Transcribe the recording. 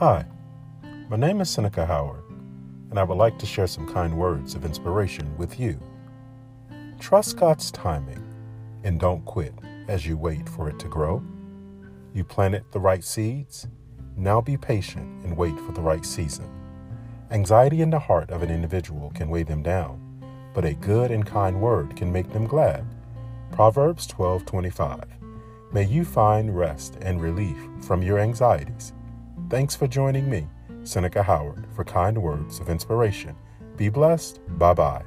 Hi, my name is Seneca Howard, and I would like to share some kind words of inspiration with you. Trust God's timing and don't quit as you wait for it to grow. You planted the right seeds, now be patient and wait for the right season. Anxiety in the heart of an individual can weigh them down, but a good and kind word can make them glad. Proverbs 12:25. May you find rest and relief from your anxieties. Thanks for joining me, Seneca Howard, for kind words of inspiration. Be blessed. Bye bye.